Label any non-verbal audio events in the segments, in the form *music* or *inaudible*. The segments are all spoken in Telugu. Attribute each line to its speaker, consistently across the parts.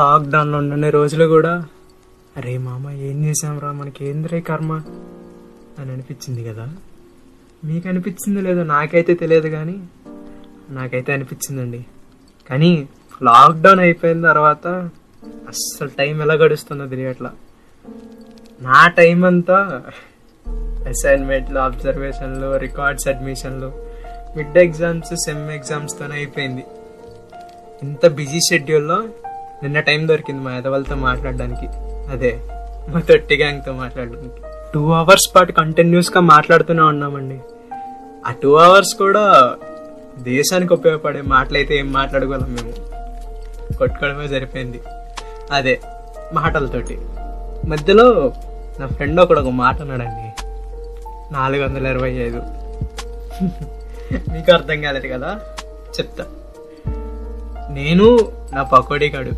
Speaker 1: లాక్డౌన్లో ఉన్న రోజులు కూడా అరే మామ ఏం చేసాంరా మనకి ఏంద్రే కర్మ? అని అనిపించింది కదా. మీకు అనిపించింది లేదో నాకైతే తెలియదు కానీ నాకైతే అనిపించిందండి. కానీ లాక్డౌన్ అయిపోయిన తర్వాత అస్సలు టైం ఎలా గడుస్తుందో తెలియట్లా. నా టైం అంతా అసైన్మెంట్లు అబ్జర్వేషన్లు రికార్డ్స్ అడ్మిషన్లు మిడ్ ఎగ్జామ్స్ సెమ్ ఎగ్జామ్స్తోనే అయిపోయింది. ఇంత బిజీ షెడ్యూల్లో నిన్న టైం దొరికింది మా ఎదవలతో మాట్లాడడానికి. అదే మా తొట్టి గ్యాంగ్తో మాట్లాడడానికి. టూ అవర్స్ పాటు కంటిన్యూస్గా మాట్లాడుతూనే ఉన్నామండి. ఆ టూ అవర్స్ కూడా దేశానికి ఉపయోగపడే మాటలైతే ఏం మాట్లాడుకోలేం మేము. కొట్టుకోవడమే సరిపోయింది. అదే మాటలతోటి. మధ్యలో నా ఫ్రెండ్ ఒకడు ఒక మాట అన్నాడండి. నాలుగు వందల ఇరవై ఐదు. *laughs* మీకు అర్థం కాలేదు కదా? చెప్తా. నేను నా పకోడీ కాడు.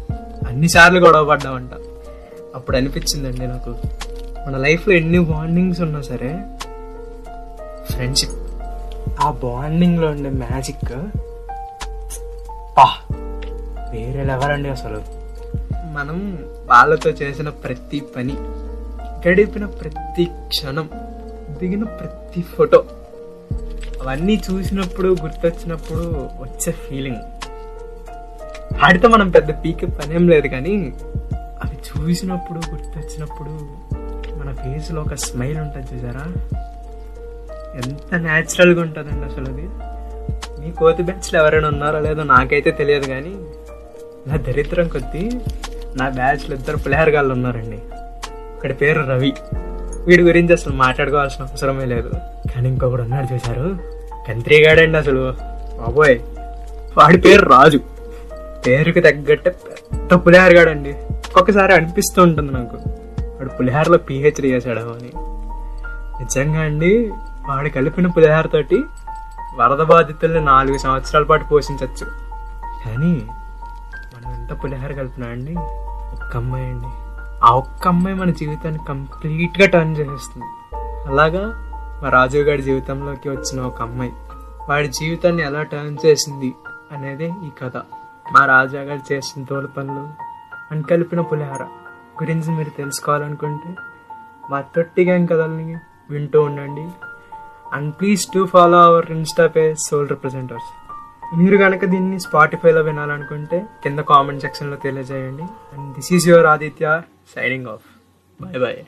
Speaker 1: అన్నిసార్లు గొడవ పడ్డామంట అప్పుడు అనిపించిందండి నాకు. మన లైఫ్లో ఎన్ని బాండింగ్స్ ఉన్నా సరే ఫ్రెండ్షిప్. ఆ బాండింగ్లో ఉండే మ్యాజిక్ పా వేరే లెవరండి అసలు? మనం వాళ్ళతో చేసిన ప్రతి పని గడిపిన ప్రతి క్షణం దిగిన ప్రతి ఫోటో అవన్నీ చూసినప్పుడు గుర్తొచ్చినప్పుడు వచ్చే ఫీలింగ్. వాడితో మనం పెద్ద పీక్ పనేం లేదు కానీ అవి చూసినప్పుడు గుర్తొచ్చినప్పుడు మన ఫేస్లో ఒక స్మైల్ ఉంటుంది చూసారా? ఎంత న్యాచురల్గా ఉంటుందండి అసలు అది. మీ కోతి బ్యాచ్లో ఎవరైనా ఉన్నారో లేదో నాకైతే తెలియదు కానీ నా దరిద్రం కొద్దీ నా బ్యాచ్లో ఇద్దరు పులిహారగాళ్ళు ఉన్నారండి. ఒకటి పేరు రవి. వీడి గురించి అసలు మాట్లాడుకోవాల్సిన అవసరమే లేదు. కానీ ఇంకొకడు ఉన్నాడు చూశారు. కంత్రిగాడండి అసలు. బాబోయ్. వాడి పేరు రాజు. పేరుకి తగ్గట్టే పెద్ద పులిహారగాడండి. ఒక్కొక్కసారి అనిపిస్తూ ఉంటుంది నాకు. వాడు పులిహారలో పిహెచ్డి చేశాడు అని. నిజంగా అండి వాడు కలిపిన పులిహారతోటి వరద బాధితుల్ని నాలుగు సంవత్సరాల పాటు పోషించవచ్చు కానీ మనం ఎంత పులిహార కలిపినా అండి ఒక్క అమ్మాయి అండి. ఆ ఒక్క అమ్మాయి మన జీవితాన్ని కంప్లీట్గా టర్న్ చేసేస్తుంది. అలాగా మా రాజు గారి జీవితంలోకి వచ్చిన ఒక అమ్మాయి వాడి జీవితాన్ని ఎలా టర్న్ చేసింది అనేది ఈ కథ. మా రాజా గారు చేసిన తోలు పనులు అని కలిపిన పులిహార గురించి మీరు తెలుసుకోవాలనుకుంటే మా తొట్టి గ్యాంగ్ కథల్ని వింటూ ఉండండి. And please to follow our insta page Soul Representers మీరు కనుక దీన్ని స్పాటిఫైలో వినాలనుకుంటే కింద కామెంట్ సెక్షన్లో తెలియజేయండి. And this is your Aditya signing off bye bye